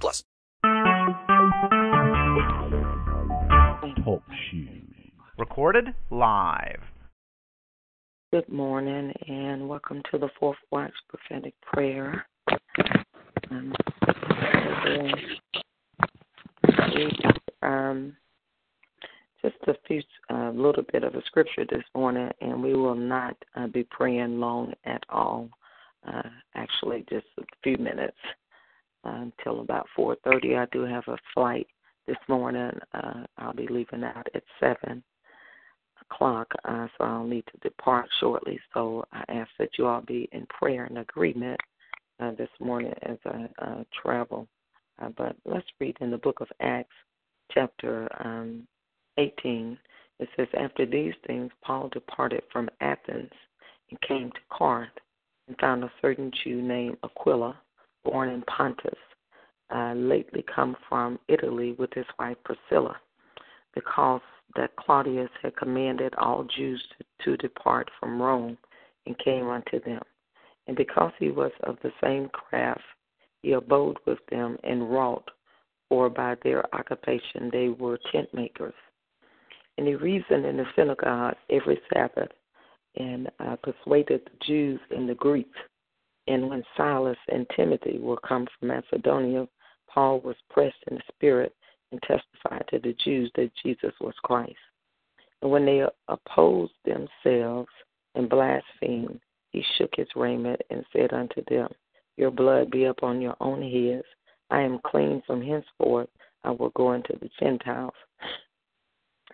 plus. Talk Recorded live. Good morning and welcome to the Fourth Watch Prophetic Prayer. Um, um, just a few, a uh, little bit of a scripture this morning, and we will not uh, be praying long at all. Uh, actually, just a few minutes until about 4:30. I do have a flight this morning. Uh, I'll be leaving out at seven o'clock, uh, so I'll need to depart shortly. So I ask that you all be in prayer and agreement uh, this morning as I uh, travel. Uh, but let's read in the book of Acts, chapter um, 18, it says, After these things, Paul departed from Athens and came to Corinth and found a certain Jew named Aquila, born in Pontus, uh, lately come from Italy with his wife Priscilla, because that Claudius had commanded all Jews to, to depart from Rome and came unto them. And because he was of the same craft, he abode with them and wrought, for by their occupation they were tent makers. And he reasoned in the synagogue every Sabbath and uh, persuaded the Jews and the Greeks. And when Silas and Timothy were come from Macedonia, Paul was pressed in the spirit and testified to the Jews that Jesus was Christ. And when they opposed themselves and blasphemed, he shook his raiment and said unto them, Your blood be upon your own heads. I am clean from henceforth. I will go into the Gentiles.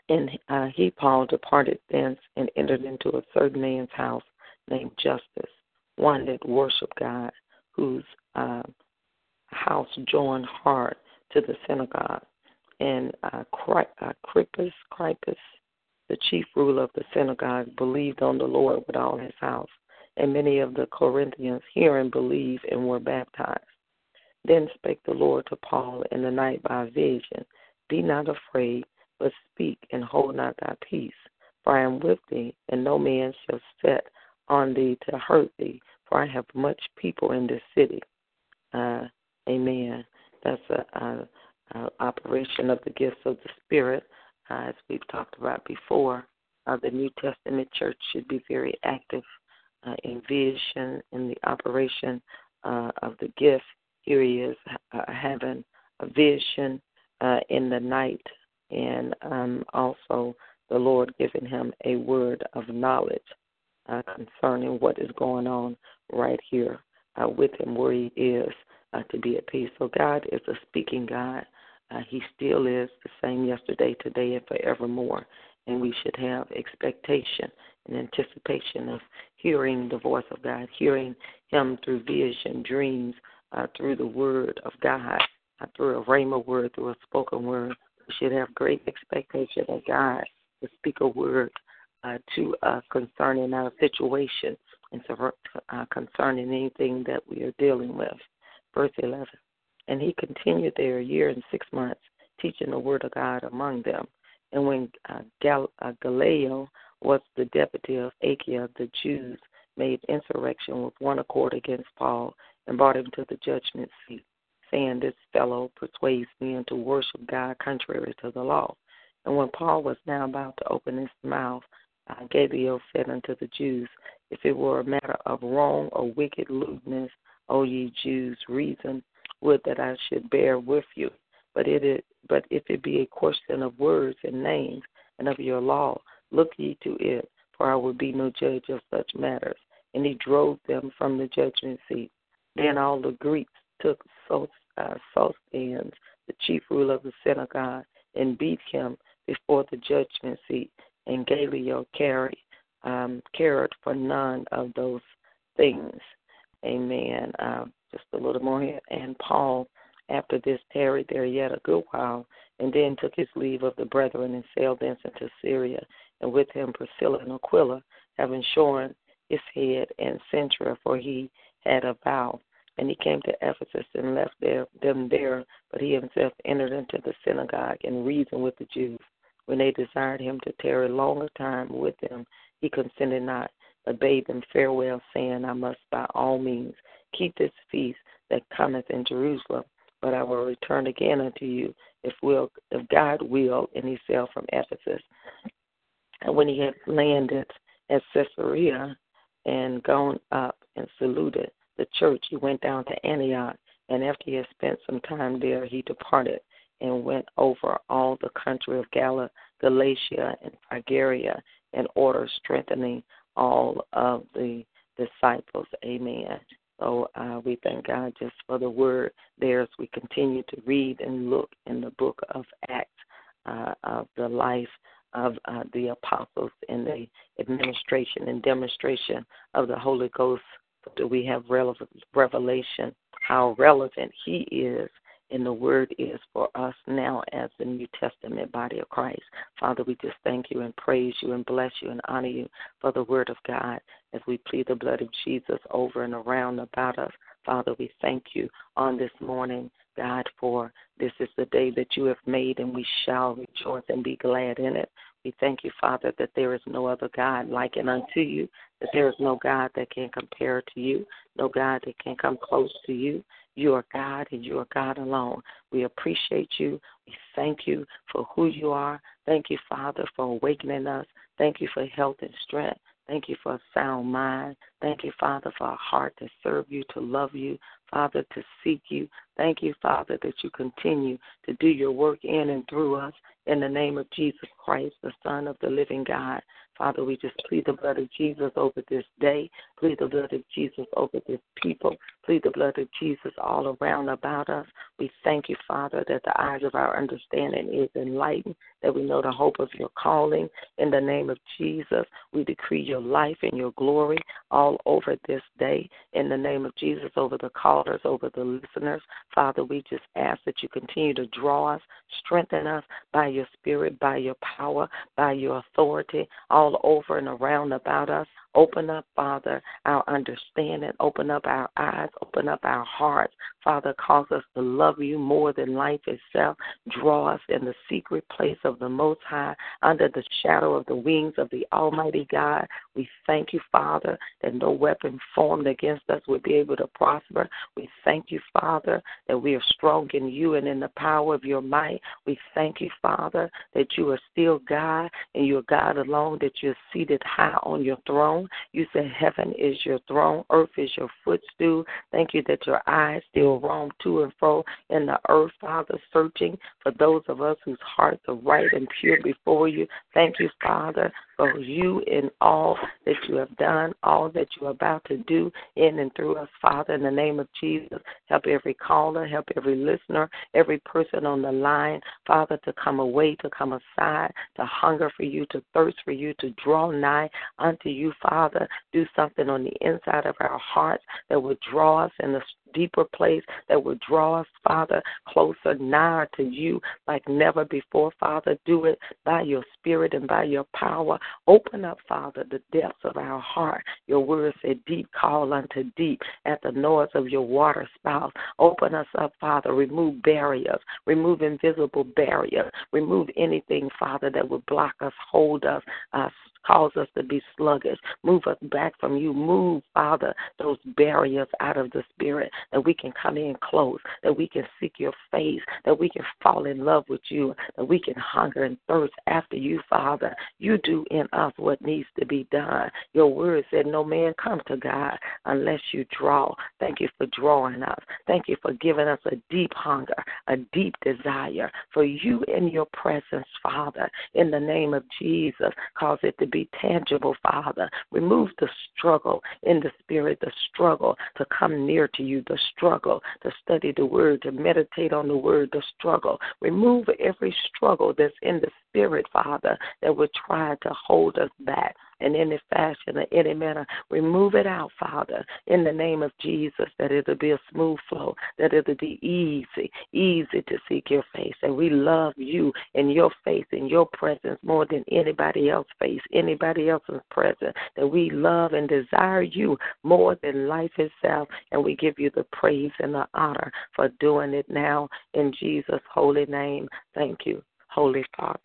And uh, he, Paul, departed thence and entered into a certain man's house named Justus, one that worshiped God, whose uh, house joined hard to the synagogue. And uh, uh Crispus, Crispus, the chief ruler of the synagogue, believed on the Lord with all his house. And many of the Corinthians hearing believed and were baptized. Then spake the Lord to Paul in the night by vision Be not afraid but speak and hold not thy peace. For I am with thee, and no man shall set on thee to hurt thee, for I have much people in this city. Uh, amen. That's a, a, a, operation of the gifts of the Spirit, uh, as we've talked about before. Uh, the New Testament church should be very active uh, in vision in the operation uh, of the gift. Here he is uh, having a vision in the night and um, also the Lord giving him a word of knowledge uh, concerning what is going on right here uh, with him where he is uh, to be at peace. So God is a speaking God. Uh, he still is the same yesterday, today, and forevermore. And we should have expectation and anticipation of hearing the voice of God, hearing Him through vision, dreams, uh, through the Word of God, uh, through a rhema word, through a spoken word, we should have great expectation that God will speak a word uh, to us concerning our situation and uh, concerning anything that we are dealing with. Verse 11. And he continued there a year and six months, teaching the word of God among them. And when uh, Gal- uh, Gallio was the deputy of Achaia, the Jews made insurrection with one accord against Paul and brought him to the judgment seat saying, This fellow persuades men to worship God contrary to the law. And when Paul was now about to open his mouth, uh, Gallio said unto the Jews, If it were a matter of wrong or wicked lewdness, O ye Jews, reason would that I should bear with you. But it is, but if it be a question of words and names and of your law, look ye to it, for I will be no judge of such matters. And he drove them from the judgment seat. Then all the Greeks took uh, Sosthenes, the chief ruler of the synagogue, and beat him before the judgment seat. And Gallio carried um, cared for none of those things. Amen. Um, just a little more here. And Paul after this tarried there yet a good while, and then took his leave of the brethren and sailed thence into Syria, and with him Priscilla and Aquila, having shorn his head and Cenchrea, for he had a vow. And he came to Ephesus and left there, them there, but he himself entered into the synagogue and reasoned with the Jews. When they desired him to tarry longer time with them, he consented not, but bade them farewell, saying, I must by all means keep this feast that cometh in Jerusalem, but I will return again unto you, if will if God will. And he sailed from Ephesus. And when he had landed at Caesarea and gone up and saluted the church, he went down to Antioch. And after he had spent some time there, he departed and went over all the country of Gal- Galatia and Phrygia in order strengthening all of the disciples. Amen. So uh, we thank God just for the word there as we continue to read and look in the book of Acts uh, of the life of uh, the apostles and the administration and demonstration of the Holy Ghost. So we have revelation how relevant He is and the word is for us now as the New Testament body of Christ. Father, we just thank you and praise you and bless you and honor you for the word of God as we plead the blood of Jesus over and around about us. Father, we thank you on this morning, God, for this is the day that you have made, and we shall rejoice and be glad in it. We thank you, Father, that there is no other God like it unto you, that there is no God that can compare to you, no God that can come close to you. You are God and you are God alone. We appreciate you. We thank you for who you are. Thank you, Father, for awakening us. Thank you for health and strength. Thank you for a sound mind. Thank you, Father, for a heart to serve you, to love you, Father, to seek you. Thank you, Father, that you continue to do your work in and through us. In the name of Jesus Christ, the Son of the living God. Father, we just plead the blood of Jesus over this day. Plead the blood of Jesus over this people. Plead the blood of Jesus all around about us. We thank you, Father, that the eyes of our understanding is enlightened, that we know the hope of your calling. In the name of Jesus, we decree your life and your glory all over this day. In the name of Jesus, over the callers, over the listeners. Father, we just ask that you continue to draw us, strengthen us by your spirit, by your power, by your authority, all over and around about us. Open up, Father, our understanding. Open up our eyes. Open up our hearts. Father, cause us to love you more than life itself. Draw us in the secret place of the Most High, under the shadow of the wings of the Almighty God. We thank you, Father, that no weapon formed against us would be able to prosper. We thank you, Father, that we are strong in you and in the power of your might. We thank you, Father, that you are still God and you're God alone, that you're seated high on your throne. You said heaven is your throne, earth is your footstool. Thank you that your eyes still roam to and fro in the earth, Father, searching for those of us whose hearts are right and pure before you. Thank you, Father, for you in all that you have done, all that you're about to do in and through us, Father, in the name of Jesus. Help every caller, help every listener, every person on the line, Father, to come away, to come aside, to hunger for you, to thirst for you, to draw nigh unto you, Father. Do something on the inside of our hearts that would draw us in the deeper place that will draw us, Father, closer, nigher to you like never before, Father. Do it by your spirit and by your power. Open up, Father, the depths of our heart. Your word said, Deep call unto deep at the noise of your water spout. Open us up, Father. Remove barriers, remove invisible barriers, remove anything, Father, that would block us, hold us, uh, cause us to be sluggish. Move us back from you. Move, Father, those barriers out of the spirit that we can come in close, that we can seek your face, that we can fall in love with you, that we can hunger and thirst after you, Father. You do in us what needs to be done. Your word said, No man come to God unless you draw. Thank you for drawing us. Thank you for giving us a deep hunger, a deep desire for you in your presence, Father. In the name of Jesus, cause it to be tangible, Father. Remove the struggle in the spirit, the struggle to come near to you, the struggle to study the word, to meditate on the word, the struggle. Remove every struggle that's in the spirit, Father, that would try to hold us back in any fashion or any manner. Remove it out, Father, in the name of Jesus, that it'll be a smooth flow, that it'll be easy, easy to seek your face. And we love you in your face, in your presence, more than anybody else face, anybody else's presence. That we love and desire you more than life itself. And we give you the praise and the honor for doing it now in Jesus' holy name. Thank you, Holy Father.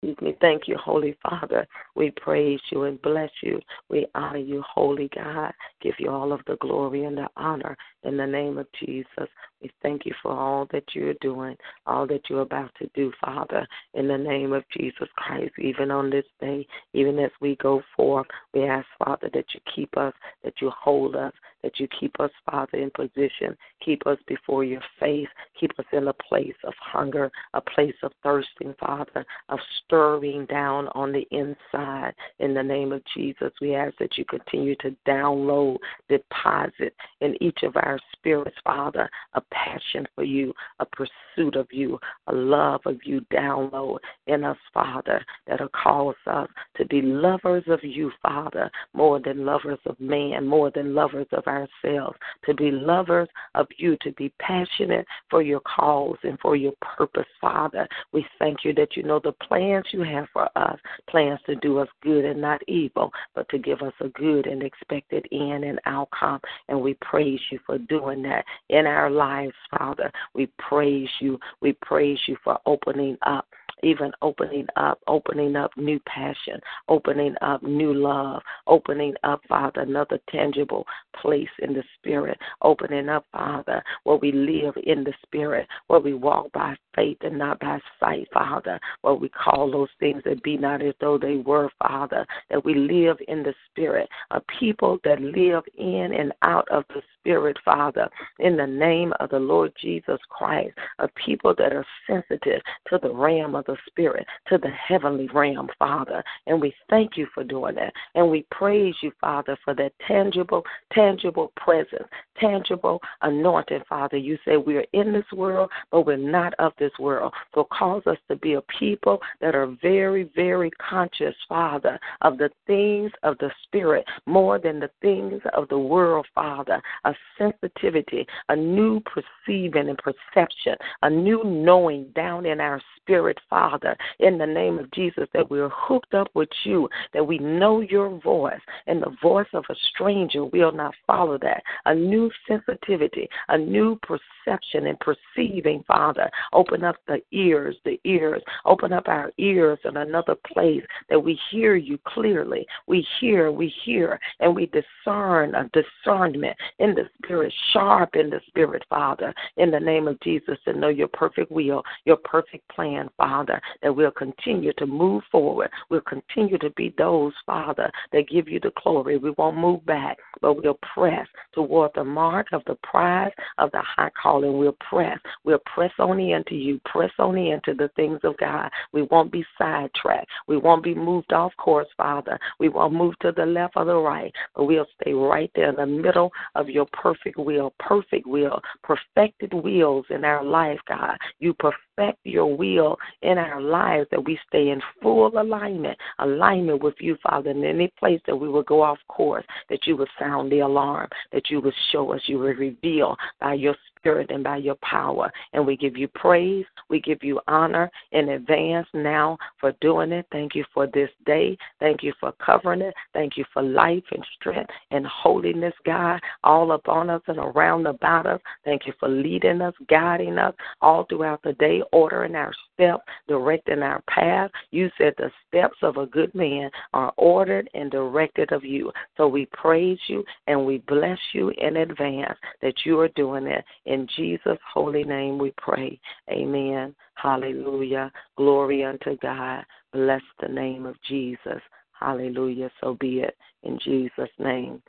Excuse me. Thank you, Holy Father. We praise you and bless you. We honor you, Holy God. Give you all of the glory and the honor in the name of Jesus. We thank you for all that you're doing, all that you're about to do, Father, in the name of Jesus Christ, even on this day, even as we go forth. We ask, Father, that you keep us, that you hold us, that you keep us, Father, in position. Keep us before your face. Keep us in a place of hunger, a place of thirsting, Father, of stirring down on the inside. In the name of Jesus, we ask that you continue to download, deposit in each of our spirits, Father, a passion for you, a pursuit of you, a love of you download in us, Father, that'll cause us to be lovers of you, Father, more than lovers of man, more than lovers of ourselves, to be lovers of you, to be passionate for your cause and for your purpose, Father. We thank you that you know the plans you have for us, plans to do us good and not evil, but to give us a good and expected end and outcome. And we praise you for doing that in our lives, Father. We praise you. We praise you for opening up even opening up, opening up new passion, opening up new love, opening up, Father, another tangible place in the Spirit, opening up, Father, where we live in the Spirit, where we walk by faith and not by sight, Father, where we call those things that be not as though they were, Father, that we live in the Spirit, a people that live in and out of the Spirit, Father, in the name of the Lord Jesus Christ, a people that are sensitive to the realm of the Spirit, to the heavenly realm, Father. And we thank you for doing that. And we praise you, Father, for that tangible, tangible presence, tangible anointing, Father. You say we are in this world, but we're not of this world. So cause us to be a people that are very, very conscious, Father, of the things of the Spirit more than the things of the world, Father. A sensitivity, a new perceiving and perception, a new knowing down in our spirit, Father, in the name of Jesus, that we're hooked up with you, that we know your voice, and the voice of a stranger will not follow that. A new sensitivity, a new perception and perceiving, Father. Open up the ears, the ears. Open up our ears in another place that we hear you clearly. We hear, we hear, and we discern a discernment in the spirit, sharp in the spirit, Father, in the name of Jesus, to know your perfect will, your perfect plan, Father, that we'll continue to move forward. We'll continue to be those, Father, that give you the glory. We won't move back, but we'll press toward the mark of the prize of the high calling. We'll press. We'll press on into you, press on into the things of God. We won't be sidetracked. We won't be moved off course, Father. We won't move to the left or the right, but we'll stay right there in the middle of your perfect will, perfect will, perfected wills in our life, God. You perfect your will in our lives that we stay in full alignment, alignment with you, Father. In any place that we will go off course, that you would sound the alarm, that you would show us, you would reveal by your Spirit and by your power. And we give you praise. We give you honor in advance now for doing it. Thank you for this day. Thank you for covering it. Thank you for life and strength and holiness, God, all upon us and around about us. Thank you for leading us, guiding us all throughout the day, ordering our step, directing our path. You said the steps of a good man are ordered and directed of you. So we praise you and we bless you in advance that you are doing it in Jesus' holy name we pray. Amen. Hallelujah. Glory unto God. Bless the name of Jesus. Hallelujah. So be it in Jesus' name.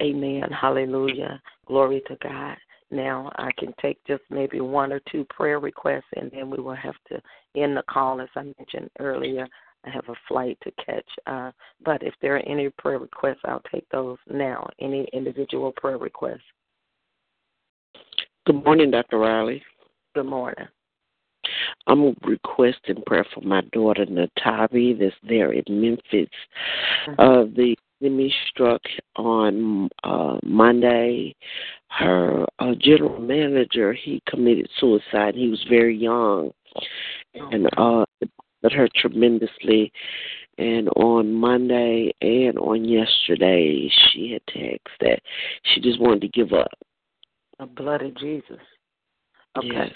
Amen. Hallelujah. Glory to God. Now I can take just maybe one or two prayer requests and then we will have to end the call as I mentioned earlier. I have a flight to catch. Uh, but if there are any prayer requests, I'll take those now. Any individual prayer requests. Good morning, Dr. Riley. Good morning. I'm requesting prayer for my daughter Natavi that's there in Memphis. Uh, the enemy struck on uh, Monday. Her uh, general manager he committed suicide. He was very young, and uh, it hurt her tremendously. And on Monday and on yesterday, she had texted that she just wanted to give up. The blood of Jesus. Okay. Yes.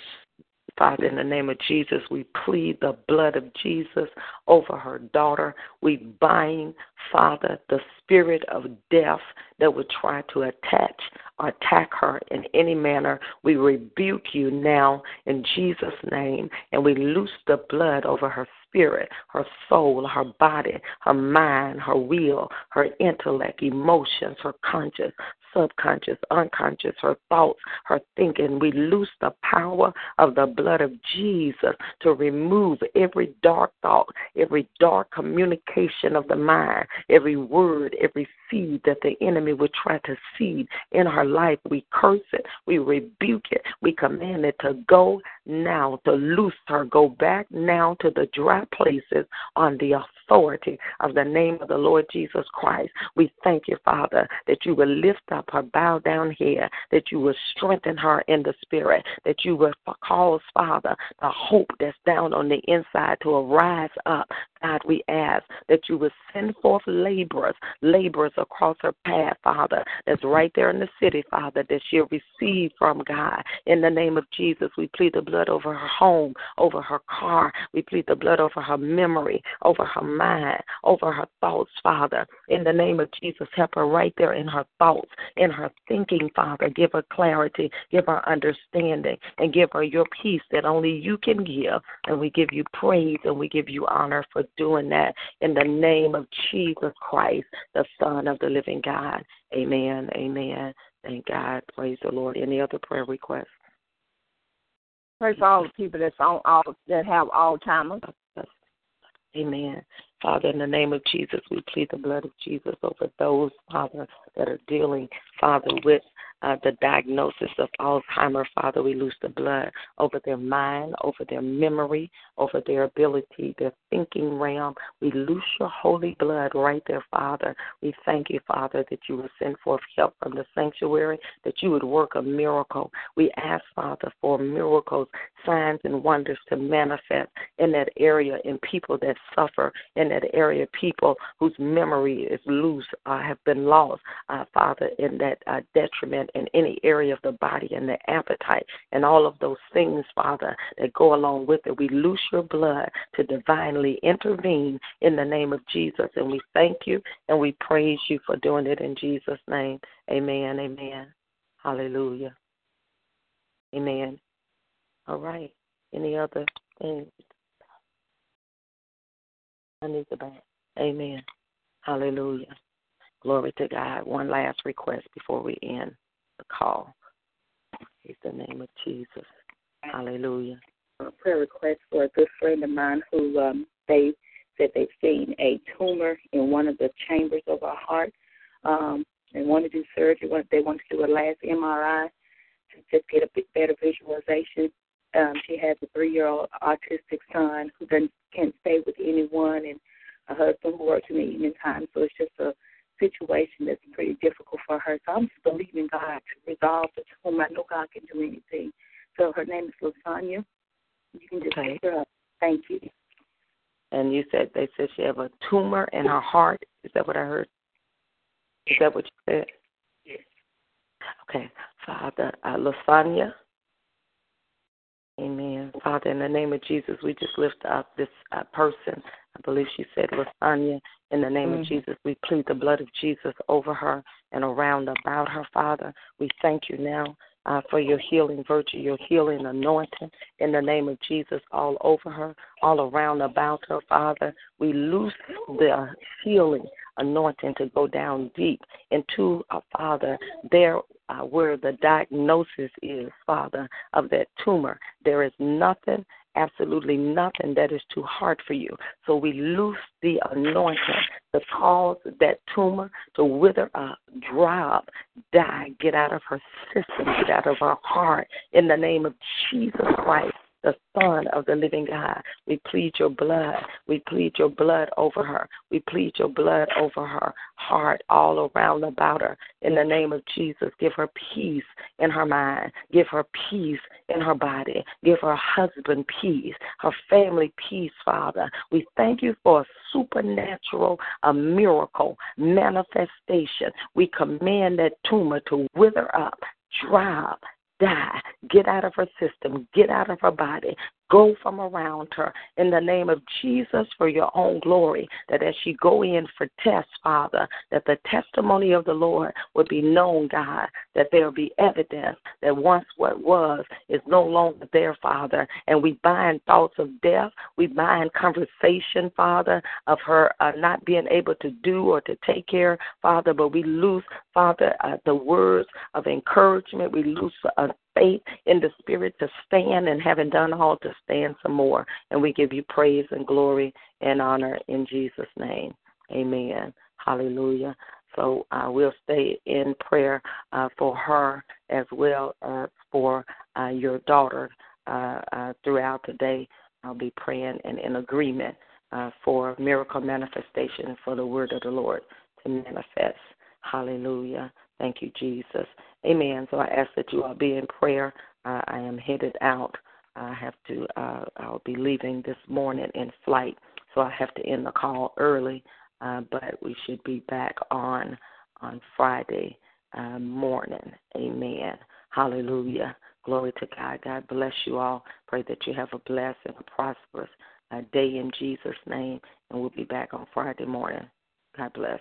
Father, in the name of Jesus, we plead the blood of Jesus over her daughter. We bind, Father, the spirit of death that would try to attach or attack her in any manner. We rebuke you now in Jesus' name, and we loose the blood over her spirit, her soul, her body, her mind, her will, her intellect, emotions, her conscience, subconscious, unconscious, her thoughts, her thinking. We loose the power of the blood of Jesus to remove every dark thought, every dark communication of the mind, every word, every seed that the enemy would try to seed in her life. We curse it, we rebuke it, we command it to go now, to loose her, go back now to the dry places on the authority of the name of the Lord Jesus Christ. We thank you, Father, that you will lift up her bow down here, that you will strengthen her in the spirit, that you will cause, Father, the hope that's down on the inside to arise up. God, we ask that you will send forth laborers, laborers across her path, Father, that's right there in the city, Father, that she'll receive from God. In the name of Jesus, we plead the blood over her home, over her car. We plead the blood over her memory, over her mind, over her thoughts, Father. In the name of Jesus, help her right there in her thoughts, in her thinking, Father. Give her clarity, give her understanding, and give her your peace that only you can give. And we give you praise and we give you honor for doing that in the name of Jesus Christ, the Son of the living God. Amen. Amen. Thank God. Praise the Lord. Any other prayer requests? For all the people that's on all that have Alzheimer's. Amen. Father, in the name of Jesus, we plead the blood of Jesus over those, Father, that are dealing, Father, with uh, the diagnosis of Alzheimer. Father, we lose the blood over their mind, over their memory, over their ability, their thinking realm. We loose your holy blood right there, Father. We thank you, Father, that you would send forth help from the sanctuary, that you would work a miracle. We ask, Father, for miracles, signs, and wonders to manifest in that area in people that suffer, in that area, people whose memory is loose, uh, have been lost, uh, Father, in that uh, detriment in any area of the body and the appetite and all of those things, Father, that go along with it. We loose your blood to divinely intervene in the name of Jesus. And we thank you and we praise you for doing it in Jesus' name. Amen. Amen. Hallelujah. Amen. All right. Any other things? I need the back. Amen. Hallelujah. Glory to God. One last request before we end the call. In the name of Jesus. Hallelujah. A prayer request for a good friend of mine who um, they said they've seen a tumor in one of the chambers of her heart. Um, they want to do surgery. They want to do a last MRI to just get a bit better visualization. Um, she has a three-year-old autistic son who doesn't can't stay with anyone, and a husband who works in the evening time. So it's just a situation that's pretty difficult for her. So I'm just believing God to resolve the tumor. I know God can do anything. So her name is Lasagna. You can just Okay. pick her up. Thank you. And you said they said she have a tumor in her heart. Is that what I heard? Is that what you said? Yes. Okay. Father, uh, Lasagna. Amen. Father, in the name of Jesus, we just lift up this uh, person. I believe she said Lasagna. In the name of Mhm. Jesus, we plead the blood of Jesus over her and around about her, Father. We thank you now uh, for your healing virtue, your healing anointing. In the name of Jesus, all over her, all around about her, Father. We loose the healing anointing to go down deep into, uh, Father, there uh, where the diagnosis is, Father, of that tumor. There is nothing, absolutely nothing that is too hard for you. So we loose the anointing to cause that tumor to wither up, drop, die, get out of her system, get out of her heart. In the name of Jesus Christ, the Son of the living God. We plead your blood. We plead your blood over her. We plead your blood over her heart, all around about her. In the name of Jesus, give her peace in her mind. Give her peace in her body. Give her husband peace, her family peace, Father. We thank you for a supernatural, a miracle manifestation. We command that tumor to wither up, dry up, die, get out of her system, get out of her body, go from around her in the name of Jesus for your own glory. That as she go in for tests, Father, that the testimony of the Lord would be known, God, that there be evidence that once what was is no longer there, Father. And we bind thoughts of death, we bind conversation, Father, of her uh, not being able to do or to take care, Father, but we lose, Father, uh, the words of encouragement. We lose uh, faith in the spirit to stand and having done all to stand some more. And we give you praise and glory and honor in Jesus' name. Amen. Hallelujah. So uh, we'll stay in prayer uh, for her as well as for uh, your daughter uh, uh, throughout the day. I'll be praying and in agreement uh, for miracle manifestation for the word of the Lord to manifest. Hallelujah. Thank you, Jesus. Amen. So I ask that you all be in prayer. Uh, I am headed out. I have to. Uh, I'll be leaving this morning in flight, so I have to end the call early. Uh, but we should be back on on Friday uh, morning. Amen. Hallelujah. Glory to God. God bless you all. Pray that you have a blessed and a prosperous uh, day in Jesus' name. And we'll be back on Friday morning. God bless.